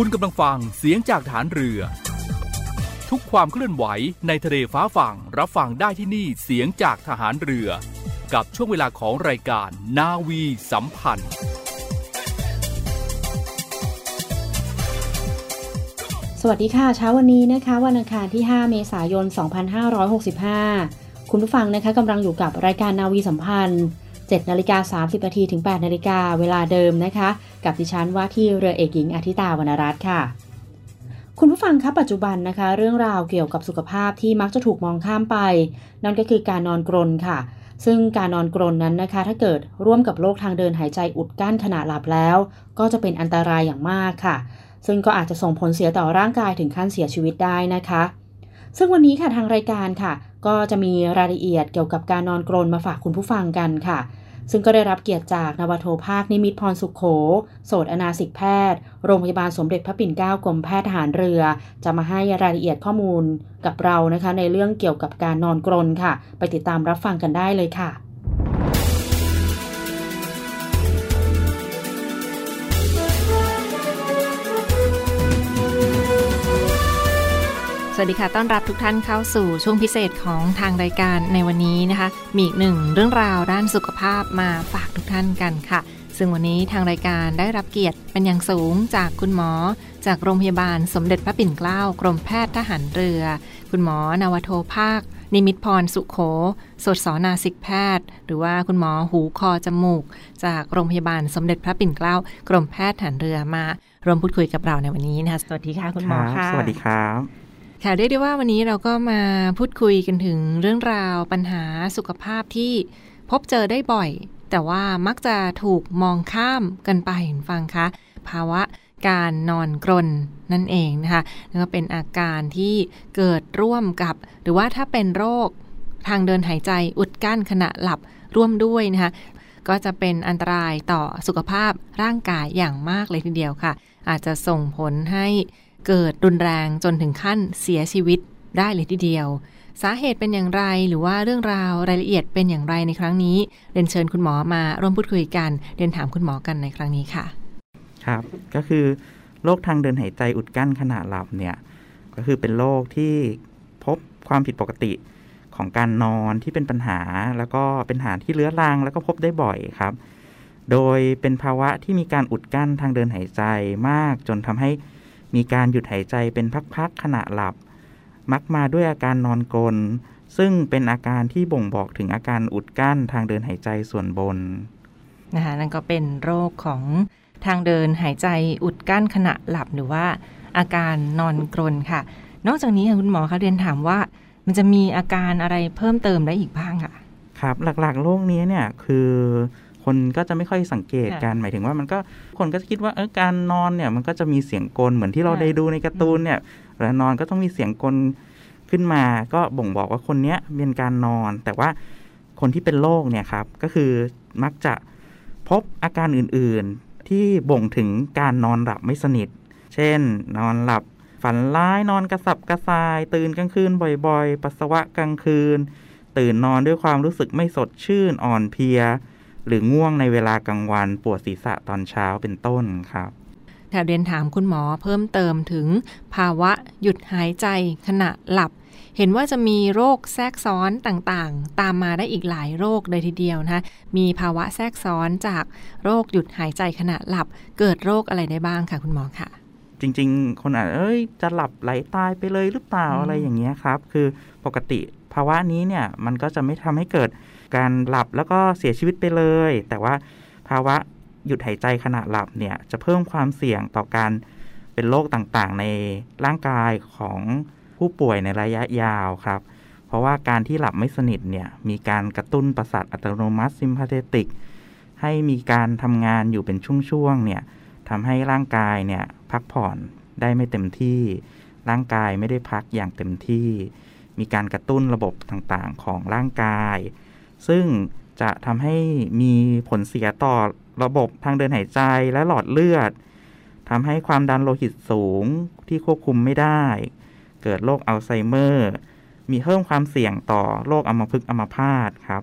คุณกำลังฟังเสียงจากฐานเรือ ทุกความเคลื่อนไหวในทะเลฟ้าฝั่งรับฟังได้ที่นี่เสียงจากทหารเรือ กับช่วงเวลาของรายการนาวีสัมพันธ์ สวัสดีค่ะเช้าวันนี้นะคะ วันอังคารที่ 5 เมษายน 2565 คุณผู้ฟังนะคะกำลังอยู่กับรายการนาวีสัมพันธ์ 7นาฬิกา30นาทีถึง8นาฬิกาเวลาเดิมนะคะ กับดิฉันว่าที่เรือเอกหญิงอาทิตาวรรณรัตน์ค่ะ คุณผู้ฟังคะปัจจุบันนะคะ เรื่องราวเกี่ยวกับสุขภาพที่มักจะถูกมองข้ามไป นั่นก็คือการนอนกรนค่ะ ซึ่งการนอนกรนนั้นนะคะ ถ้าเกิดร่วมกับโรคทางเดินหายใจอุดกั้นขณะหลับแล้ว ก็จะเป็นอันตรายอย่างมากค่ะ ซึ่งก็อาจจะส่งผลเสียต่อร่างกายถึงขั้นเสียชีวิตได้นะคะ ซึ่งวันนี้ค่ะทางรายการค่ะก็จะมีรายละเอียดเกี่ยวกับการนอนกรนมาฝากคุณผู้ฟังกันค่ะ ซึ่งก็ได้รับเกียรติจากนวโทภาคนิมิตพรสุขโข โสดอนาสิกแพทย์ โรงพยาบาลสมเด็จพระปิ่นเกล้ากรมแพทย์ทหารเรือ จะมาให้รายละเอียดข้อมูลกับเรานะคะ ในเรื่องเกี่ยวกับการนอนกรนค่ะ ไปติดตามรับฟังกันได้เลยค่ะ สวัสดีค่ะ ต้อนรับทุกท่านเข้าสู่ช่วงพิเศษของทางรายการในวันนี้นะคะ มีอีกหนึ่งเรื่องราวด้านสุขภาพมาฝากทุกท่านกันค่ะ ซึ่งวันนี้ทางรายการได้รับเกียรติเป็นอย่างสูงจากคุณหมอ จากโรงพยาบาลสมเด็จพระปิ่นเกล้ากรมแพทย์ทหารเรือ คุณหมอนาวโทภาค นิมิตพรสุขโข สดสอนาสิกแพทย์ หรือว่าคุณหมอหูคอจมูก จากโรงพยาบาลสมเด็จพระปิ่นเกล้ากรมแพทย์ทหารเรือมาร่วมพูดคุยกับเราในวันนี้นะคะสวัสดีค่ะคุณหมอค่ะสวัสดีครับ ค่ะเรียกได้ว่าวันนี้เราก็มาพูดคุยกันถึงเรื่องราวปัญหาสุขภาพที่พบเจอได้บ่อย แต่ว่ามักจะถูกมองข้ามกันไปฟังคะภาวะการนอนกรนนั่นเองนะคะแล้วก็เป็นอาการที่เกิดร่วมกับ หรือว่าถ้าเป็นโรคทางเดินหายใจอุดกั้นขณะหลับร่วมด้วยนะคะก็จะเป็นอันตรายต่อสุขภาพร่างกายอย่างมากเลยทีเดียวค่ะ อาจจะส่งผลให้ เกิดรุนแรงจนถึงขั้นเสียชีวิตได้เลยทีเดียว สาเหตุเป็นอย่างไรหรือว่าเรื่องราวรายละเอียดเป็นอย่างไรในครั้งนี้เรียนเชิญคุณหมอมาร่วมพูดคุยกันเรียนถามคุณหมอกันในครั้งนี้ค่ะ ครับ ก็คือโรคทางเดินหายใจอุดกั้นขณะหลับเนี่ยก็คือเป็นโรคที่พบความผิดปกติของการนอนที่เป็นปัญหาแล้วก็เป็นหาที่เลื้อรังแล้วก็พบได้บ่อยครับ โดยเป็นภาวะที่มีการอุดกั้นทางเดินหายใจมากจนทำให้ มีการหยุดหายใจเป็นพักๆขณะหลับ มักมาด้วยอาการนอนกลน ซึ่งเป็นอาการที่บ่งบอกถึงอาการอุดกั้นทางเดินหายใจส่วนบนนะคะนั่นก็เป็นโรคของทางเดินหายใจอุดกั้นขณะหลับหรือว่าอาการนอนกรนค่ะ นอกจากนี้คุณหมอคะเรียนถามว่า มันจะมีอาการอะไรเพิ่มเติมได้อีกบ้างค่ะ ครับหลักๆโรคนี้เนี่ยคือ คนก็จะไม่ค่อยสังเกตกันหมายถึงว่ามันก็คนก็จะคิดว่าเออการนอนเนี่ยมันก็จะมีเสียงกลเหมือนที่เราได้ดูในการ์ตูนเนี่ยเวลานอนก็ต้องมีเสียงกลขึ้นมา ก็บ่งบอกว่าคนเนี้ยเป็นการนอน แต่ว่าคนที่เป็นโรคเนี่ยครับก็คือมักจะพบอาการอื่นๆที่บ่งถึงการนอนหลับไม่สนิท เช่น นอนหลับฝันร้ายนอนกระสับกระส่าย ตื่นกลางคืนบ่อยๆ ปัสสาวะกลางคืน ตื่นนอนด้วยความรู้สึกไม่สดชื่นอ่อนเพลีย หรือง่วงในเวลากลางวันปวดศีรษะตอนเช้าเป็นต้นครับแถวเรียนถามคุณหมอเพิ่มเติมถึงภาวะหยุดหายใจขณะหลับ เห็นว่าจะมีโรคแทรกซ้อนต่างๆ ตามมาได้อีกหลายโรคเลยทีเดียวนะคะมีภาวะแทรกซ้อนจากโรคหยุดหายใจขณะหลับ เกิดโรคอะไรได้บ้างคะคุณหมอคะจริง ๆ คนอาจเอ้ยจะหลับไหลตายไปเลยหรือเปล่าอะไรอย่างเงี้ยครับ คือปกติ ภาวะนี้เนี่ยมันก็จะไม่ทำให้เกิดการหลับแล้วก็เสียชีวิตไปเลย แต่ว่าภาวะหยุดหายใจขณะหลับเนี่ยจะเพิ่มความเสี่ยงต่อการเป็นโรคต่างๆ ในร่างกายของผู้ป่วยในระยะยาวครับ เพราะว่าการที่หลับไม่สนิทเนี่ยมีการกระตุ้นประสาทอัตโนมัติซิมพาเทติก ให้มีการทำงานอยู่เป็นช่วงๆเนี่ยทำให้ร่างกายเนี่ยพักผ่อนได้ไม่เต็มที่ ร่างกายไม่ได้พักอย่างเต็มที่ มีการกระตุ้นระบบต่างๆ ของร่างกาย ซึ่งจะทำให้มีผลเสียต่อระบบทางเดินหายใจและหลอดเลือดทำให้ความดันโลหิตสูงที่ควบคุมไม่ได้ เกิดโรคอัลไซเมอร์ มีเพิ่มความเสี่ยงต่อโรคอัมพฤกษ์อัมพาตครับ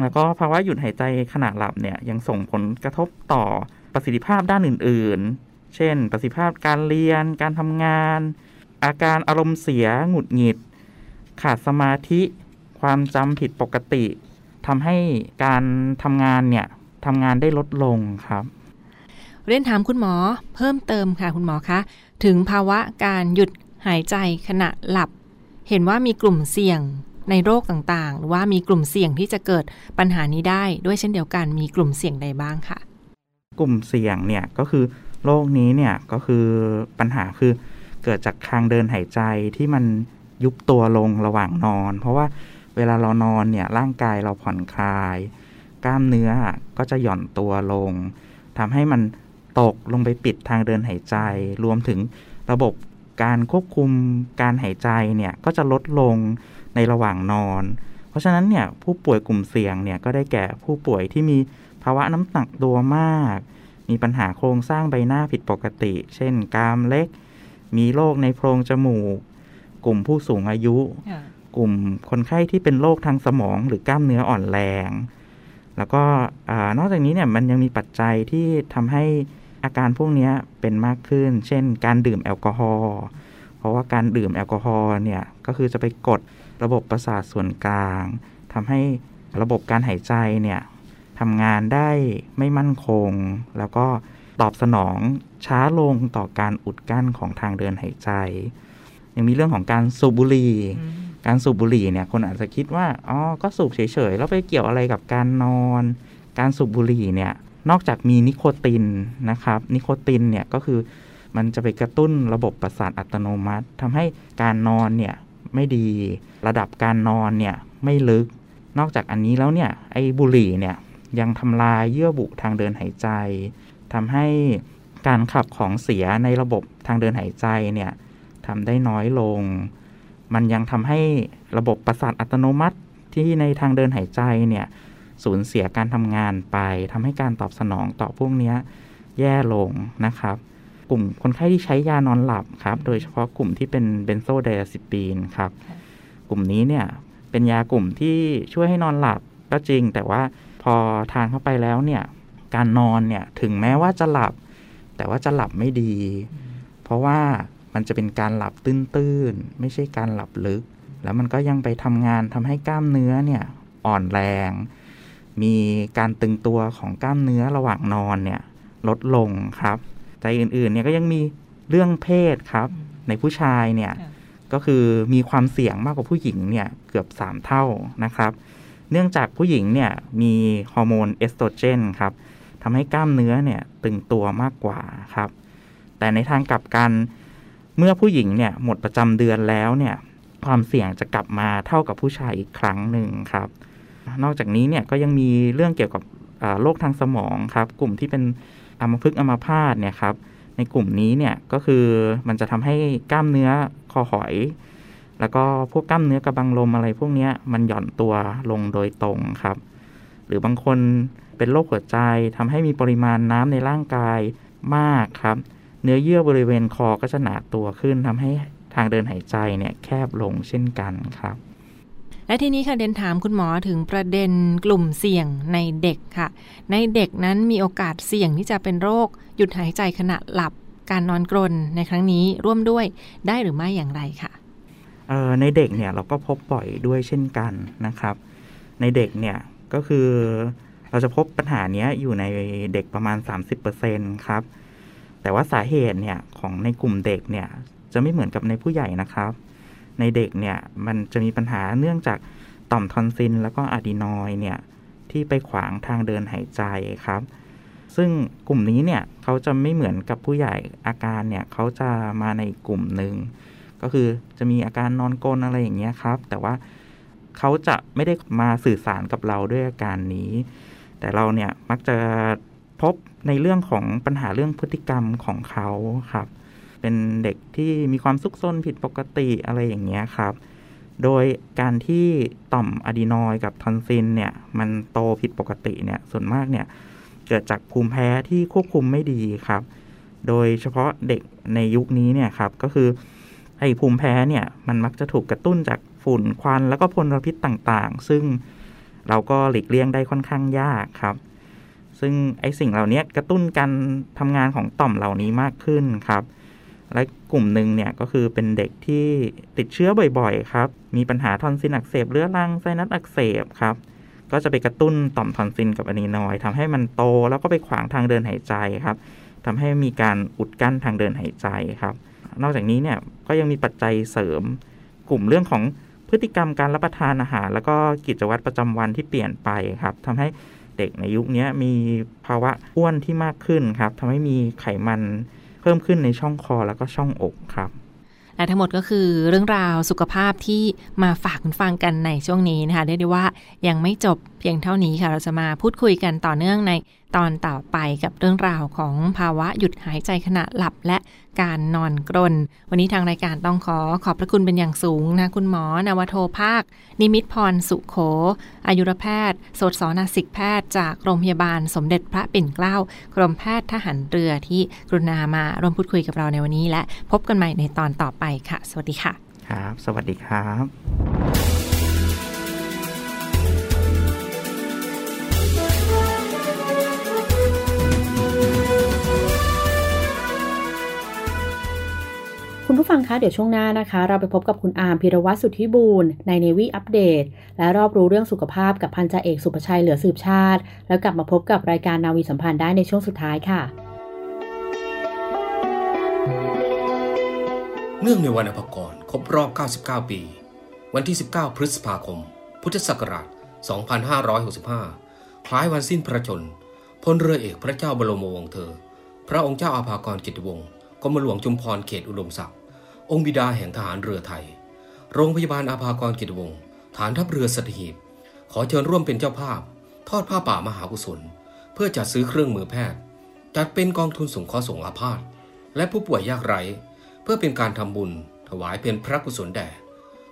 แล้วก็ภาวะหยุดหายใจขณะหลับเนี่ยยังส่งผลกระทบต่อประสิทธิภาพด้านอื่น ๆ เช่น ประสิทธิภาพการเรียน การทำงาน อาการอารมณ์เสีย หงุดหงิด ขาดสมาธิความจำผิดปกติทำให้การทำงานเนี่ยทำงานได้ลดลงครับ เรียนถามคุณหมอเพิ่มเติมค่ะคุณหมอคะ ถึงภาวะการหยุดหายใจขณะหลับ เห็นว่ามีกลุ่มเสี่ยงในโรคต่างๆ หรือว่ามีกลุ่มเสี่ยงที่จะเกิดปัญหานี้ได้ด้วยเช่นเดียวกันมีกลุ่มเสี่ยงใดบ้างค่ะ กลุ่มเสี่ยงเนี่ยก็คือโรคนี้เนี่ยก็คือปัญหาคือเกิดจากทางเดินหายใจที่มัน ยุบตัวลงระหว่างนอน เพราะว่าเวลาเรานอนเนี่ยร่างกายเราผ่อนคลาย กล้ามเนื้อก็จะหย่อนตัวลงทำให้มันตกลงไปปิดทางเดินหายใจ รวมถึงระบบการควบคุมการหายใจเนี่ยก็จะลดลงในระหว่างนอน เพราะฉะนั้นเนี่ยผู้ป่วยกลุ่มเสี่ยงเนี่ยก็ได้แก่ผู้ป่วยที่มีภาวะน้ำหนักตัวมาก มีปัญหาโครงสร้างใบหน้าผิดปกติ เช่นกรามเล็ก มีโรคในโพรงจมูก กลุ่มผู้สูงอายุ กลุ่มคนไข้ที่เป็นโรคทางสมองหรือกล้ามเนื้ออ่อนแรง แล้วก็นอกจากนี้เนี่ยมันยังมีปัจจัยที่ทำให้อาการพวกนี้เป็นมากขึ้น เช่น การดื่มแอลกอฮอล์เพราะว่าการดื่มแอลกอฮอล์เนี่ยก็คือจะไปกดระบบประสาทส่วนกลางทำให้ระบบการหายใจเนี่ยทำงานได้ไม่มั่นคง แล้วก็ตอบสนองช้าลงต่อการอุดกั้นของทางเดินหายใจ ยังมีเรื่องของการสูบบุหรี่ การสูบบุหรี่เนี่ยคนอาจจะคิดว่าอ๋อก็สูบเฉยๆแล้วไปเกี่ยวอะไรกับการนอน การสูบบุหรี่เนี่ยนอกจากมีนิโคตินนะครับ นิโคตินเนี่ยก็คือมันจะไปกระตุ้นระบบประสาทอัตโนมัติทำให้การนอนเนี่ยไม่ดีระดับการนอนเนี่ยไม่ลึก นอกจากอันนี้แล้วเนี่ยไอ้บุหรี่เนี่ยยังทำลายเยื่อบุทางเดินหายใจทำให้การขับของเสียในระบบทางเดินหายใจเนี่ย ทำได้น้อยลง มันยังทำให้ระบบประสาทอัตโนมัติที่ในทางเดินหายใจเนี่ยสูญเสียการทำงานไปทำให้การตอบสนองต่อพวกนี้แย่ลงนะครับ กลุ่มคนไข้ที่ใช้ยานอนหลับครับ โดยเฉพาะกลุ่มที่เป็นเบนโซไดอะซิปีนครับ กลุ่มนี้เนี่ยเป็นยากลุ่มที่ช่วยให้นอนหลับก็จริง แต่ว่าพอทานเข้าไปแล้วเนี่ยการนอนเนี่ยถึงแม้ว่าจะหลับ แต่ว่าจะหลับไม่ดี เพราะว่า มันจะเป็นการหลับตื้นๆ ไม่ใช่การหลับลึก แล้วมันก็ยังไปทำงานทำให้กล้ามเนื้อเนี่ยอ่อนแรง มีการตึงตัวของกล้ามเนื้อระหว่างนอนเนี่ยลดลงครับ ใจอื่นๆเนี่ยก็ยังมีเรื่องเพศครับ ในผู้ชายเนี่ยก็คือมีความเสี่ยงมากกว่าผู้หญิงเนี่ยเกือบ 3 เท่านะครับ เนื่องจากผู้หญิงเนี่ยมีฮอร์โมนเอสโตรเจนครับทำให้กล้ามเนื้อเนี่ยตึงตัวมากกว่าครับ แต่ในทางกลับกัน เมื่อผู้หญิงเนี่ยหมดประจำเดือนแล้วเนี่ยความเสี่ยงจะกลับมาเท่ากับผู้ชายอีกครั้งหนึ่งครับ นอกจากนี้เนี่ยก็ยังมีเรื่องเกี่ยวกับโรคทางสมองครับ กลุ่มที่เป็นอัมพฤกษ์อัมพาตเนี่ยครับในกลุ่มนี้เนี่ยก็คือมันจะทำให้กล้ามเนื้อคอหอย แล้วก็พวกกล้ามเนื้อกระบังลมอะไรพวกนี้มันหย่อนตัวลงโดยตรงครับ หรือบางคนเป็นโรคหัวใจทำให้มีปริมาณน้ำในร่างกายมากครับ เนื้อเยื่อบริเวณคอก็จะหนาตัวขึ้นทำให้ทางเดินหายใจเนี่ยแคบลงเช่นกันครับและทีนี้ค่ะเดนถามคุณหมอถึงประเด็นกลุ่มเสี่ยงในเด็กค่ะ ในเด็กนั้นมีโอกาสเสี่ยงที่จะเป็นโรค หยุดหายใจขณะหลับการนอนกรนในครั้งนี้ร่วมด้วยได้หรือไม่อย่างไรค่ะในเด็กเนี่ยเราก็พบบ่อยด้วยเช่นกันนะครับ ในเด็กเนี่ยก็คือเราจะพบปัญหานี้อยู่ในเด็กประมาณ 30%ครับ แต่ว่าสาเหตุเนี่ยของในกลุ่มเด็กเนี่ยจะไม่เหมือนกับในผู้ใหญ่นะครับ ในเด็กเนี่ยมันจะมีปัญหาเนื่องจากต่อมทอนซิลแล้วก็อะดีนอยเนี่ยที่ไปขวางทางเดินหายใจครับ ซึ่งกลุ่มนี้เนี่ยเขาจะไม่เหมือนกับผู้ใหญ่อาการเนี่ยเขาจะมาในกลุ่มหนึ่งก็คือจะมีอาการนอนกลนอะไรอย่างเงี้ยครับ แต่ว่าเขาจะไม่ได้มาสื่อสารกับเราด้วยอาการนี้ แต่เราเนี่ยมักจะ บในเรื่องของปัญหาเรื่องพฤติกรรมของเขาครับ เป็นเด็กที่มีความซุกซนผิดปกติอะไรอย่างเงี้ยครับ โดยการที่ต่อมอะดีนอยกับทอนซิลเนี่ย มันโตผิดปกติเนี่ย ส่วนมากเนี่ย เกิดจากภูมิแพ้ที่ควบคุมไม่ดีครับ โดยเฉพาะเด็กในยุคนี้เนี่ยครับ ก็คือไอ้ภูมิแพ้เนี่ยมันมักจะถูกกระตุ้นจากฝุ่นควันแล้วก็พลพิษต่างๆ ซึ่งเราก็หลีกเลี่ยงได้ค่อนข้างยากครับ ซึ่งไอ้สิ่งเหล่านี้กระตุ้นการทำงานของต่อมเหล่านี้มากขึ้นครับ และกลุ่มหนึ่งเนี่ยก็คือเป็นเด็กที่ติดเชื้อบ่อยๆ ครับ มีปัญหาทอนซิลอักเสบเรื้อรังไซนัสอักเสบครับ ก็จะไปกระตุ้นต่อมทอนซิลกับอะนีนอยทำให้มันโตแล้วก็ไปขวางทางเดินหายใจครับทำให้มีการอุดกั้นทางเดินหายใจครับ นอกจากนี้เนี่ยก็ยังมีปัจจัยเสริม กลุ่มเรื่องของพฤติกรรมการรับประทานอาหาร แล้วก็กิจวัตรประจำวันที่เปลี่ยนไปครับทำให้ ด็กในยุคนี้มีภาวะอ้วนที่มากขึ้นครับทำให้มีไขมันเพิ่มขึ้นในช่องคอแล้วก็ช่องอกครับและทั้งหมดก็คือเรื่องราวสุขภาพที่มาฝากคุณฟังกันในช่วงนี้นะคะเรียกได้ว่ายังไม่จบ พียงเท่านี้ค่ะ เราจะมาพูดคุยกันต่อเนื่องในตอนต่อไปกับเรื่องราวของภาวะหยุดหายใจขณะหลับและการนอนกรน วันนี้ทางรายการต้องขอขอบพระคุณเป็นอย่างสูงนะ คุณหมอนวโทภาค นิมิตพรสุขโข อายุรแพทย์โสตสนาสิกแพทย์ จากโรงพยาบาลสมเด็จพระปิ่นเกล้ากรมแพทย์ทหารเรือที่กรุณามาร่วมพูดคุยกับเราในวันนี้ และพบกันใหม่ในตอนต่อไปค่ะ สวัสดีค่ะ ครับ สวัสดีครับ คุณผู้ฟังคะเดี๋ยวช่วงหน้านะคะ เราไปพบกับคุณอาร์มพิรวัตรสุทธิบูรณ์ในเนวีอัปเดตและรอบรู้เรื่องสุขภาพกับพันจ่าเอกสุภชัยเหลือสืบชาติ แล้วกลับมาพบกับรายการนาวีสัมพันธ์ได้ในช่วงสุดท้ายค่ะ เนื่องในวันอภกรครบรอบ 99 ปี วันที่ 19 พฤษภาคม พุทธศักราช 2565 คล้ายวันสิ้นพระชนพลเรือเอกพระเจ้าบรมวงศ์เธอ พระองค์เจ้าอาภากรกิติวงศ์กรมหลวงจุมพรเขตอุดมศักดิ์ องค์บิดาแห่งทหารเรือไทย โรงพยาบาลอาภากรกิจวงศ์ฐานทัพเรือสัตหีบ ขอเชิญร่วมเป็นเจ้าภาพ ทอดผ้าป่ามหากุศล เพื่อจัดซื้อเครื่องมือแพทย์ จัดเป็นกองทุนสงเคราะห์สงอาพาธและผู้ป่วยยากไร้ เพื่อเป็นการทำบุญ ถวายเป็นพระกุศลแด่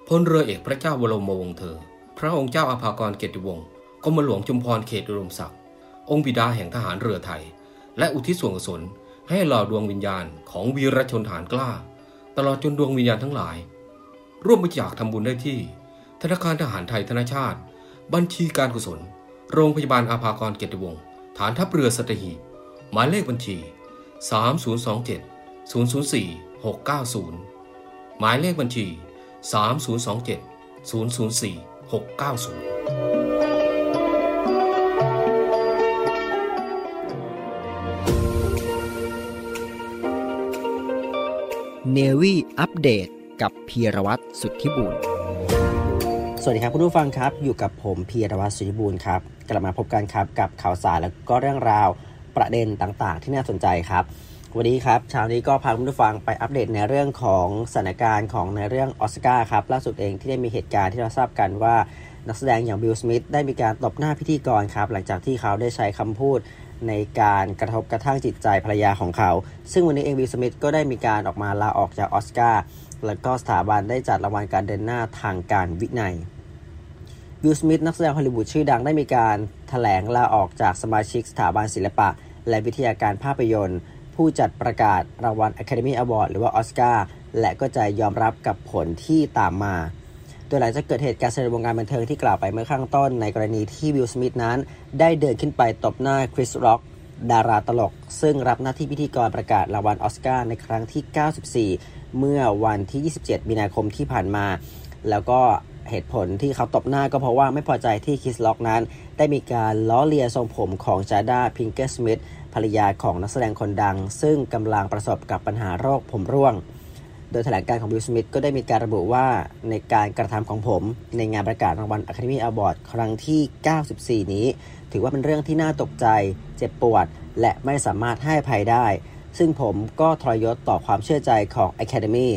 พลเรือเอกพระเจ้าวรมวงศ์เธอ พระองค์เจ้าอาภากรเกติวงศ์กรมหลวงจุมพรเขตอุดมศักดิ์องค์บิดาแห่งทหารเรือไทย และอุทิศส่วนกุศลให้หล่อดวงวิญญาณของวีรชนฐานกล้า ตลอดจนดวงวิญญาณทั้งหลาย ร่วมบริจาคทำบุญได้ที่ ธนาคารทหารไทยธนชาติ บัญชีการกุศล โรงพยาบาลอาภากรเกียรติวงศ์ฐานทัพเรือสัตหีบหมายเลขบัญชี 3027 004 690 หมายเลขบัญชี 3027 004 690 เนวี่อัปเดตกับพีรวัตรสุทธิบุญสวัสดีครับคุณผู้ฟังครับ อยู่กับผมพีรวัตรสุทธิบุญครับ กลับมาพบกันครับกับข่าวสารและก็เรื่องราวประเด็นต่างๆ ที่น่าสนใจครับวันนี้ครับเช้านี้ก็พาคุณผู้ฟังไปอัปเดตในเรื่องของสถานการณ์ของในเรื่องออสการ์ครับล่าสุดเองที่ได้มีเหตุการณ์ที่เราทราบกันว่านักแสดงอย่างบิลสมิธได้มีการตบหน้าพิธีกรครับหลังจากที่เขาได้ใช้คำพูด ในการกระทบกระทั่งจิตใจภรรยาของเขา ซึ่งวันนี้เองบิลสมิธก็ได้มีการออกมาลาออกจากออสการ์แล้วก็สถาบันได้จัดรางวัลการเดินหน้าทางการวินัยวิลสมิธนักแสดงฮอลลีวูดชื่อดังได้มีการถแถลงลาออกจากสมาชิกสถาบันศิลปะ และวิทยาการภาพยนตร์ ผู้จัดประกาศรางวัล Academy Award หรือว่าออสการ์และก็จะยอมรับกับผลที่ตามมา ดยหลังจากเกิดเหตุการณ์ในวงการบันเทิงที่กล่าวไปเมื่อข้างต้น ในกรณีที่วิลสมิธนั้น ได้เดินขึ้นไปตบหน้าคริสร็อกดาราตลก ซึ่งรับหน้าที่พิธีกรประกาศรางวัลอสการ์ในครั้งที่ 94 เมื่อวันที่ 27 มีนาคมที่ผ่านมา แล้วก็เหตุผลที่เขาตบหน้าก็เพราะว่าไม่พอใจที่คริสล็อกนั้น ได้มีการล้อเลียนทรงผมของจาด้าพิงเกอร์สมิธภรรยาของนักแสดงคนดัง ซึ่งกำลังประสบกับปัญหาโรคผมร่วง โดยแถลงการของวิลสมิธก็ได้มีการระบุว่าในการกระทำของผมในงานประกาศรางวัล Academy Award ครั้งที่ 94 นี้ ถือว่าเป็นเรื่องที่น่าตกใจ เจ็บปวด และไม่สามารถให้ภัยได้ ซึ่งผมก็ทรยศต่อความเชื่อใจของ Academy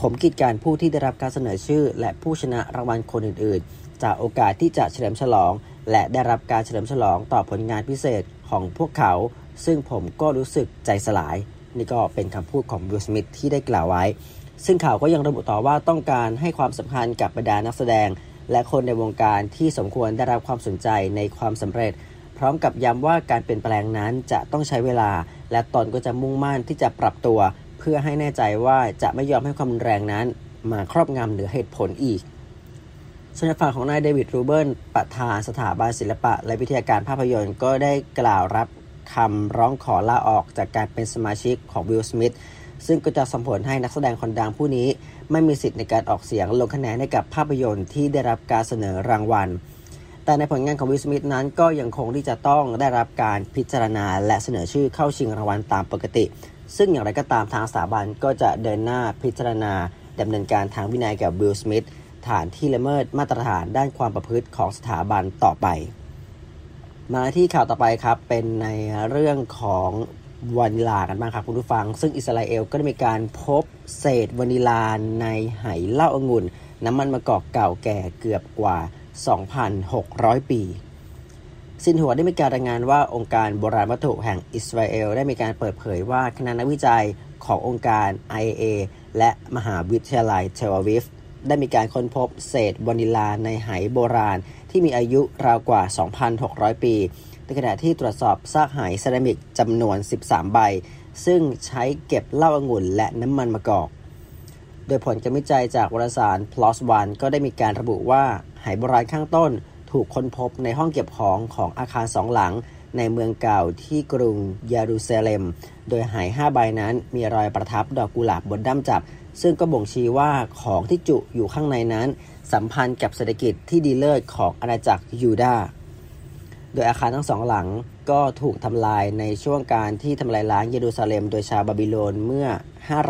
ผมกีดการผู้ที่ได้รับการเสนอชื่อ และผู้ชนะรางวัลคนอื่น ๆ จากโอกาสที่จะเฉลิมฉลอง และได้รับการเฉลิมฉลองต่อผลงานพิเศษของพวกเขา ซึ่งผมก็รู้สึกใจสลาย นี่ก็เป็นคำพูดของวิลสมิธที่ได้กล่าวไว้ ซึ่งข่าวก็ยังระบุต่อว่าต้องการให้ความสำคัญกับบรรดานักแสดง และคนในวงการที่สมควรได้รับความสนใจในความสำเร็จ พร้อมกับย้ำว่าการเปลี่ยนแปลงนั้นจะต้องใช้เวลา และตนก็จะมุ่งมั่นที่จะปรับตัว เพื่อให้แน่ใจว่าจะไม่ยอมให้ความรุนแรงนั้น มาครอบงำเหนือเหตุผลอีกส่วนฝั่งของนายเดวิดรูเบิร์นประธานสถาบันศิลปะ และวิทยาการภาพยนตร์ก็ได้กล่าวรับ คำร้องขอลาออกจากการเป็นสมาชิกของวิลสมิธซึ่งก็จะส่งผลให้นักแสดงคนดังผู้นี้ ไม่มีสิทธิ์ในการออกเสียงลงคะแนนให้กับภาพยนตร์ที่ได้รับการเสนอรางวัล แต่ในผลงานของวิลสมิธนั้นก็ยังคงที่จะต้องได้รับการพิจารณา และเสนอชื่อเข้าชิงรางวัลตามปกติ ซึ่งอย่างไรก็ตามทางสถาบันก็จะเดินหน้าพิจารณาดำเนินการทางวินัยกับวิลสมิธฐานที่ละเมิดมาตรฐานด้านความประพฤติของสถาบันต่อไป มาที่ข่าวต่อไปครับ เป็นในเรื่องของวานิลากันบ้างครับคุณผู้ฟัง ซึ่งอิสราเอลก็ได้มีการพบเศษวานิลาในไหเหล้าองุ่น น้ำมันมะกอกเก่าแก่เกือบกว่า 2,600 ปีสินหัวได้มีการรายงานว่าองค์การโบราณวัตถุแห่งอิสราเอล ได้มีการเปิดเผยว่าคณะนักวิจัยขององค์การ IAA และมหาวิทยาลัยเทลอาวิฟได้มีการค้นพบเศษวานิลาในไหโบราณ ที่มีอายุราวกว่า 2,600 ปีในขณะที่ตรวจสอบซากไหเซรามิกจำนวน 13 ใบ ซึ่งใช้เก็บเหล้าองุ่นและน้ำมันมะกอก โดยผลการวิจัยจากวารสาร PLOS ONE ก็ได้มีการระบุว่าไหโบราณข้างต้นถูกค้นพบในห้องเก็บของของอาคารสองหลัง ในเมืองเก่าที่กรุงเยรูซาเล็ม โดยหห้าใบนั้นมีรอยประทับดอกกุหลาบบนด้ามจับ ซึ่งก็บ่งชี้ว่าของที่จุอยู่ข้างในนั้น สัมพันธ์กับเศรษฐกิจที่ดีเลิศของอาณาจักรยูดาห์โดยอาคารทั้งสองหลังก็ถูกทำลายในช่วงการที่ทำลายล้างเยรูซาเล็มโดยชาวบาบิโลนเมื่อ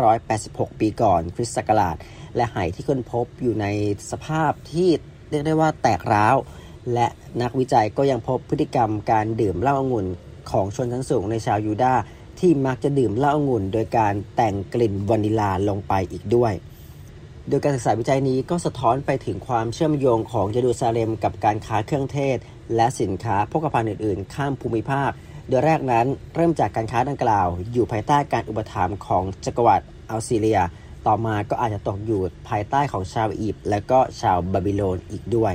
586 ปีก่อนคริสต์ศักราช และไหที่ค้นพบอยู่ในสภาพที่เรียกได้ว่าแตกร้าว และนักวิจัยก็ยังพบพฤติกรรมการดื่มเหล้าองุ่นของชนชั้นสูงในชาวยูดาห์ที่มักจะดื่มเหล้าองุ่น โดยการแต่งกลิ่นวานิลาลงไปอีกด้วย โดยการศึกษาวิจัยนี้ก็สะท้อนไปถึงความเชื่อมโยงของเยรูซาเล็มกับการค้าเครื่องเทศ และสินค้าโภคภัณฑ์อื่นๆ ข้ามภูมิภาค โดยแรกนั้นเริ่มจากการค้าดังกล่าว อยู่ภายใต้การอุปถัมภ์ของจักรวรรดิอัสซีเรีย ต่อมาก็อาจจะตกอยู่ภายใต้ของชาวอียิปต์และก็ชาวบาบิโลนอีกด้วย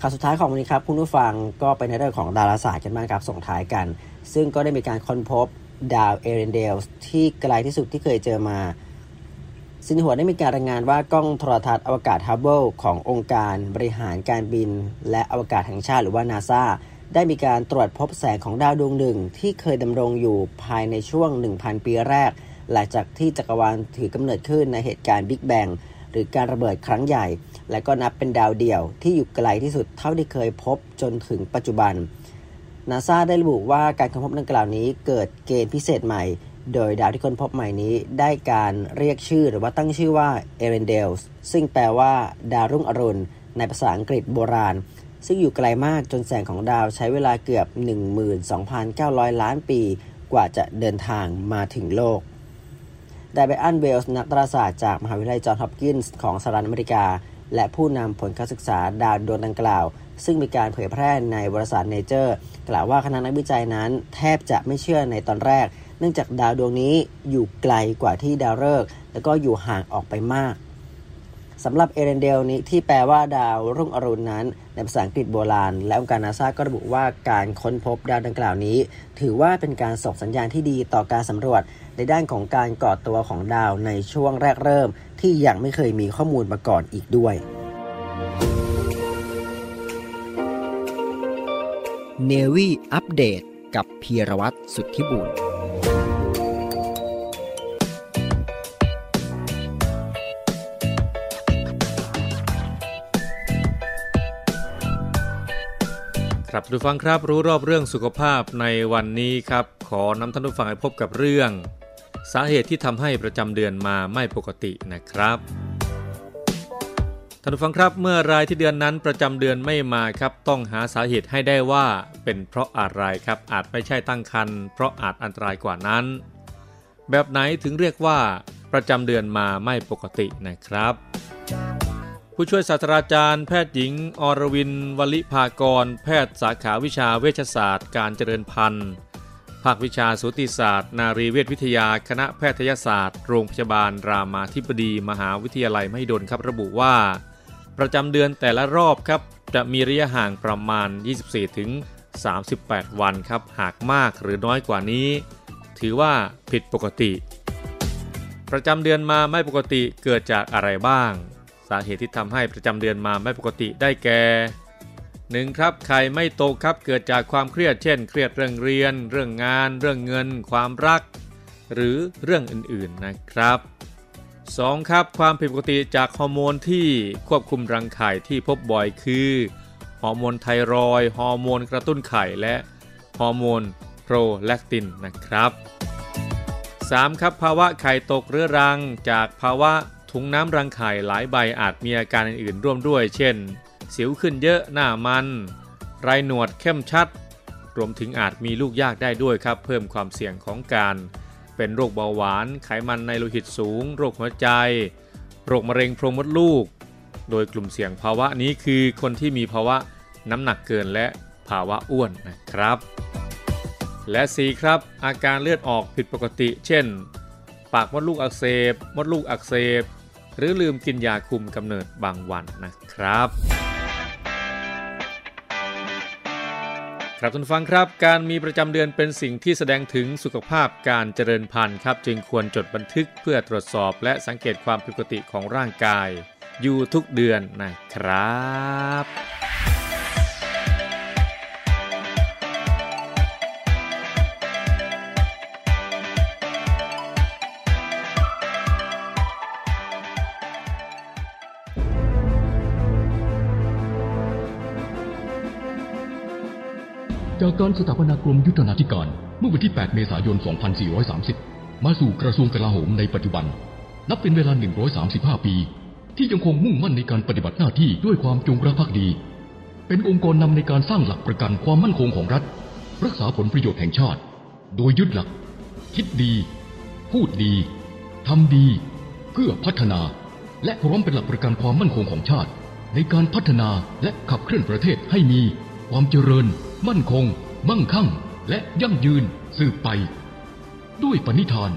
ข่าวสุดท้ายของวันนี้ครับคุณผู้ฟังก็เป็นในเรื่องของดาราศาสตร์กันบ้างครับส่งท้ายกัน ซึ่งก็ได้มีการค้นพบดาวเอเรนเดลที่ไกลที่สุดที่เคยเจอมา ซินหัวได้มีการรายงานว่ากล้องโทรทัศน์อวกาศฮับเบิลขององค์การบริหารการบิน และอวกาศแห่งชาติหรือว่านาซาได้มีการตรวจพบแสงของดาวดวงหนึ่ง ที่เคยดำรงอยู่ภายในช่วง 1,000 ปีแรก หลังจากที่จักรวาลถือกำเนิดขึ้นในเหตุการณ์บิ๊กแบงหรือการระเบิดครั้งใหญ่ และก็นับเป็นดาวเดี่ยวที่อยู่ไกลที่สุดเท่าที่เคยพบจนถึงปัจจุบันนาซาได้ระบุว่าการค้นพบดังกล่าวนี้เกิดเกณฑ์พิเศษใหม่ โดยดาวที่ค้นพบใหม่นี้ได้การเรียกชื่อหรือว่าตั้งชื่อว่าเอเรนเดลส์ซึ่งแปลว่าดาวรุ่งอรุณ ในภาษาอังกฤษโบราณ ซึ่งอยู่ไกลมากจนแสงของดาวใช้เวลาเกือบ 12,900 ล้านปี กว่าจะเดินทางมาถึงโลกไบรอันเวลช์นักดาราศาสตร์จากมหาวิทยาลัยจอห์นฮอปกินส์ของสหรัฐอเมริกา และผู้นำผลการศึกษาดาวดวงดังกล่าว ซึ่งมีการเผยแพร่ในวารสารเนเจอร์ กล่าวว่าคณะนักวิจัยนั้น แทบจะไม่เชื่อในตอนแรก เนื่องจากดาวดวงนี้อยู่ไกลกว่าที่ดาวฤกษ์และก็อยู่ห่างออกไปมากสำหรับเอเรนเดลนี้ที่แปลว่าดาวรุ่งอรุณนั้น ในภาษาอังกฤษโบราณ และองค์การนาซาก็ระบุว่าการค้นพบดาวดังกล่าวนี้ ถือว่าเป็นการส่งสัญญาณที่ดีต่อการสำรวจ ในด้านของการก่อตัวของดาวในช่วงแรกเริ่ม ที่ยังไม่เคยมีข้อมูลมาก่อนอีกด้วย เนวี่อัปเดต กับพีรวัตรสุทธิบุญ ครับทุกฟังครับรู้รอบเรื่องสุขภาพในวันนี้ครับ ขอนำท่านผู้ฟังไปพบกับเรื่อง สาเหตุที่ทำให้ประจำเดือนมาไม่ปกตินะครับท่านผู้ฟังครับเมื่อรายที่เดือนนั้นประจำเดือนไม่มาครับ ต้องหาสาเหตุให้ได้ว่าเป็นเพราะอะไรครับ อาจไม่ใช่ตั้งครรภ์เพราะอาจอันตรายกว่านั้น แบบไหนถึงเรียกว่าประจำเดือนมาไม่ปกตินะครับ ผู้ช่วยศาสตราจารย์แพทย์หญิง อรวินวลิภากร แพทย์สาขาวิชาเวชศาสตร์ การเจริญพันธุ์ ภาควิชาสูติศาสตร์ นารีเวชวิทยา คณะแพทยศาสตร์ โรงพยาบาล รามาธิบดี มหาวิทยาลัยมหิดลครับระบุว่า ประจำเดือนแต่ละรอบครับจะมีระยะห่างประมาณ 24 ถึง 38 วันครับ หากมากหรือน้อยกว่านี้ ถือว่าผิดปกติ ประจำเดือนมาไม่ปกติเกิดจากอะไรบ้าง สาเหตุที่ทำให้ประจำเดือนมาไม่ปกติได้แก่ 1. ครับไข่ไม่โตครับเกิดจากความเครียดเช่น เครียดเรื่องเรียน เรื่องงาน เรื่องเงิน ความรัก หรือเรื่องอื่นๆนะครับ 2. ครับความผิดปกติจากฮอร์โมนที่ควบคุมรังไข่ที่พบบ่อยคือฮอร์โมนไทรอยฮอร์โมนกระตุ้นไข่และฮอร์โมนโปรแลคตินนะครับ 3. ครับภาวะไข่ตกเรื้อรังจากภาวะ ถุงน้ำรังไข่หลายใบอาจมีอาการอื่นๆร่วมด้วย เช่น สิวขึ้นเยอะหน้ามัน ไรหนวดเข้มชัด รวมถึงอาจมีลูกยากได้ด้วยครับ เพิ่มความเสี่ยงของการ เป็นโรคเบาหวาน ไขมันในโลหิตสูง โรคหัวใจ โรคมะเร็งโพรงมดลูก โดยกลุ่มเสี่ยงภาวะนี้คือคนที่มีภาวะน้ำหนักเกินและภาวะอ้วนนะครับ และสีครับ อาการเลือดออกผิดปกติ เช่น ปากมดลูกอักเสบ มดลูกอักเสบ หรือลืมกินยาคุมกำเนิดบางวันนะครับ ครับทุนฟังครับ การมีประจำเดือนเป็นสิ่งที่แสดงถึงสุขภาพการเจริญพันธุ์ครับ จึงควรจดบันทึกเพื่อตรวจสอบและสังเกตความผิดปกติของร่างกาย อยู่ทุกเดือนนะครับ จากการสถาปนากรมยุทธนาธิการ เมื่อวันที่ 8 เมษายน 2430 มาสู่กระทรวงกลาโหมในปัจจุบัน นับเป็นเวลา 135 ปี ที่ยังคงมุ่งมั่นในการปฏิบัติหน้าที่ด้วยความจงรักภักดี เป็นองค์กรนำในการสร้างหลักประกันความมั่นคงของรัฐ รักษาผลประโยชน์แห่งชาติ โดยยึดหลัก คิดดี พูดดีทำดี เพื่อพัฒนา และพร้อมเป็นหลักประกันความมั่นคงของชาติ ในการพัฒนาและขับเคลื่อนประเทศให้มีความเจริญ มั่นคง มั่งคั่ง และยั่งยืนสืบไป ด้วยปณิธาน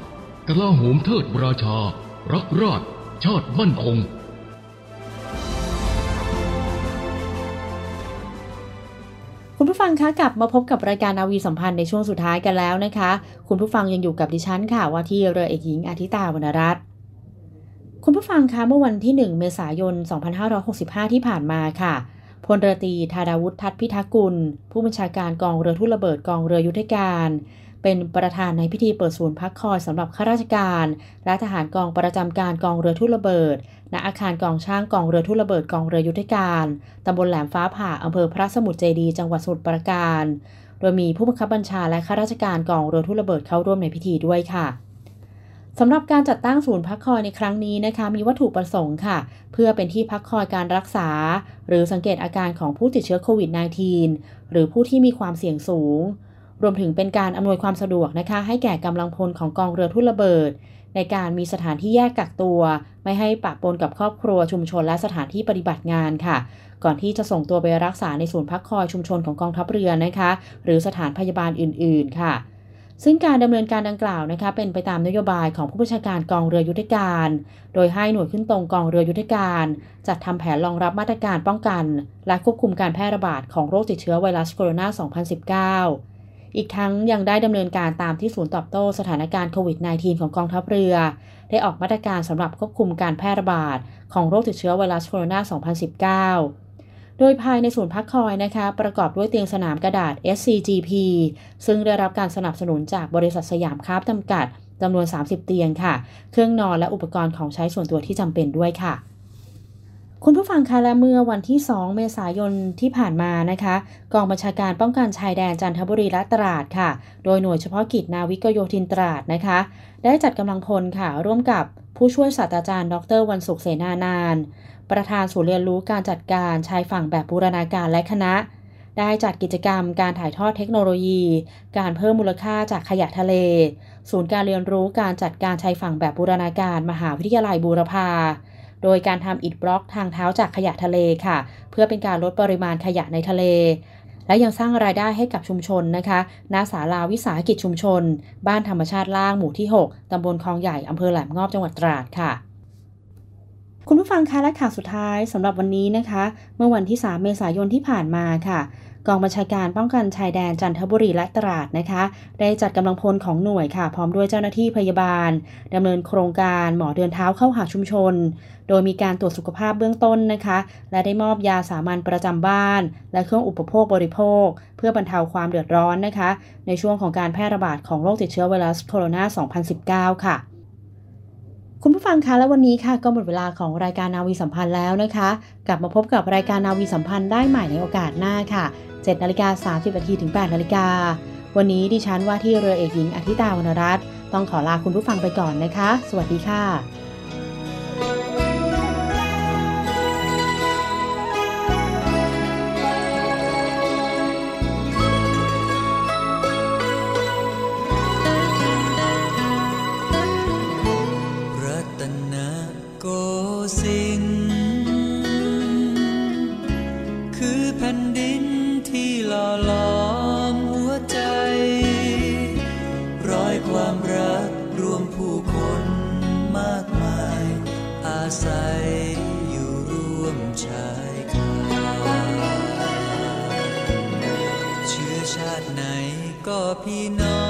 กลาโหมเทิดราชา รักราช ชาติมั่นคง คุณผู้ฟังคะกลับมาพบกับรายการนาวีสัมพันธ์ในช่วงสุดท้ายกันแล้วนะคะ คุณผู้ฟังยังอยู่กับดิฉันค่ะว่าที่เรือเอกหญิงอาทิตาวรรณรัตน์คุณผู้ฟังคะเมื่อวันที่ 1 เมษายน 2565 ที่ผ่านมาค่ะ พลเรือตีธาดาวุฒิทัศพิทักกุล ผู้บัญชาการกองเรือทุ่นระเบิดกองเรือยุทธการ เป็นประธานในพิธีเปิดศูนย์พักคอยสำหรับข้าราชการ และทหารกองประจำการกองเรือทุ่นระเบิด ณ อาคารกองช่างกองเรือทุ่นระเบิดกองเรือยุทธการตำบลแหลมฟ้าผ่าอำเภอพระสมุทรเจดีจังหวัดสมุทรปราการ โดยมีผู้บังคับบัญชาและข้าราชการกองเรือทุ่นระเบิดเข้าร่วมในพิธีด้วยค่ะ สำหรับการจัดตั้งศูนย์พักคอยในครั้งนี้นะคะ มีวัตถุประสงค์ค่ะ เพื่อเป็นที่พักคอยการรักษา หรือสังเกตอาการของผู้ติดเชื้อโควิด -19 หรือผู้ที่มีความเสี่ยงสูง รวมถึงเป็นการอำนวยความสะดวกนะคะ ให้แก่กำลังพลของกองเรือทุ่นระเบิด ในการมีสถานที่แยกกักตัว ไม่ให้ปะปนกับครอบครัวชุมชนและสถานที่ปฏิบัติงานค่ะ ก่อนที่จะส่งตัวไปรักษาในศูนย์พักคอยชุมชนของกองทัพเรือนะคะ หรือสถานพยาบาลอื่น ๆ ค่ะ ซึ่งการดำเนินการดังกล่าวนะคะเป็นไปตามนโยบายของผู้บัญชาการกองเรือยุทธการ โดยให้หน่วยขึ้นตรงกองเรือยุทธการ จัดทำแผนรองรับมาตรการป้องกัน และควบคุมการแพร่ระบาดของโรคติดเชื้อไวรัสโคโรนา 2019 อีกทั้งยังได้ดำเนินการตามที่ศูนย์ตอบโต้สถานการณ์โควิด -19 ของกองทัพเรือ ได้ออกมาตรการสำหรับควบคุมการแพร่ระบาดของโรคติดเชื้อไวรัสโคโรนา 2019 โดยภายในศูนย์พักคอยนะคะ ประกอบด้วยเตียงสนามกระดาษ SCGP ซึ่งได้รับการสนับสนุนจากบริษัทสยามคราฟจำกัดจำนวน 30 เตียงค่ะ เครื่องนอนและอุปกรณ์ของใช้ส่วนตัวที่จำเป็นด้วยค่ะคุณผู้ฟังคะและเมื่อวันที่ 2 เมษายนที่ผ่านมานะคะ กองบัญชาการป้องกันชายแดนจันทบุรีและตราดค่ะ โดยหน่วยเฉพาะกิจนาวิกโยธินตราดนะคะ ได้จัดกำลังพลค่ะ ร่วมกับผู้ช่วยศาสตราจารย์ ดรวันสุขเสนานาน ประธานศูนย์เรียนรู้การจัดการชายฝั่งแบบบูรณาการและคณะ ได้จัดกิจกรรมการถ่ายทอดเทคโนโลยี การเพิ่มมูลค่าจากขยะทะเล ศูนย์การเรียนรู้การจัดการชายฝั่งแบบบูรณาการมหาวิทยาลัยบูรพาโดยการทำอิฐบล็อกทางเท้าจากขยะทะเลค่ะ เพื่อเป็นการลดปริมาณขยะในทะเล และยังสร้างรายได้ให้กับชุมชนนะคะณศาลาวิสาหกิจชุมชน บ้านธรรมชาติล่างหมู่ที่ 6 ตำบลคลองใหญ่อำเภอแหลมงอบจังหวัดตราดค่ะ คุณผู้ฟังคะและข่าวสุดท้ายสำหรับวันนี้นะคะ เมื่อวันที่ 3 เมษายนที่ผ่านมาค่ะ กองบัญชาการป้องกันชายแดนจันทบุรีและตราดนะคะ ได้จัดกำลังพลของหน่วยค่ะ พร้อมด้วยเจ้าหน้าที่พยาบาลดำเนินโครงการหมอเดินเท้าเข้าหาชุมชน โดยมีการตรวจสุขภาพเบื้องต้นนะคะ และได้มอบยาสามัญประจำบ้าน และเครื่องอุปโภคบริโภค เพื่อบรรเทาความเดือดร้อนนะคะ ในช่วงของการแพร่ระบาดของโรคติดเชื้อไวรัสโคโรนา 2019 ค่ะ คุณผู้ฟังคะและวันนี้ค่ะก็หมดเวลาของรายการนาวีสัมพันธ์แล้วนะคะ กลับมาพบกับรายการนาวีสัมพันธ์ได้ใหม่ในโอกาสหน้าค่ะ7นาฬิกา30นาทีถึง8นาฬิกาวันนี้ดิฉันว่าที่เรือเอกหญิงอธิตาวรรณรัตน์ต้องขอลาคุณผู้ฟังไปก่อนนะคะ สวัสดีค่ะ ก็พี่น้อง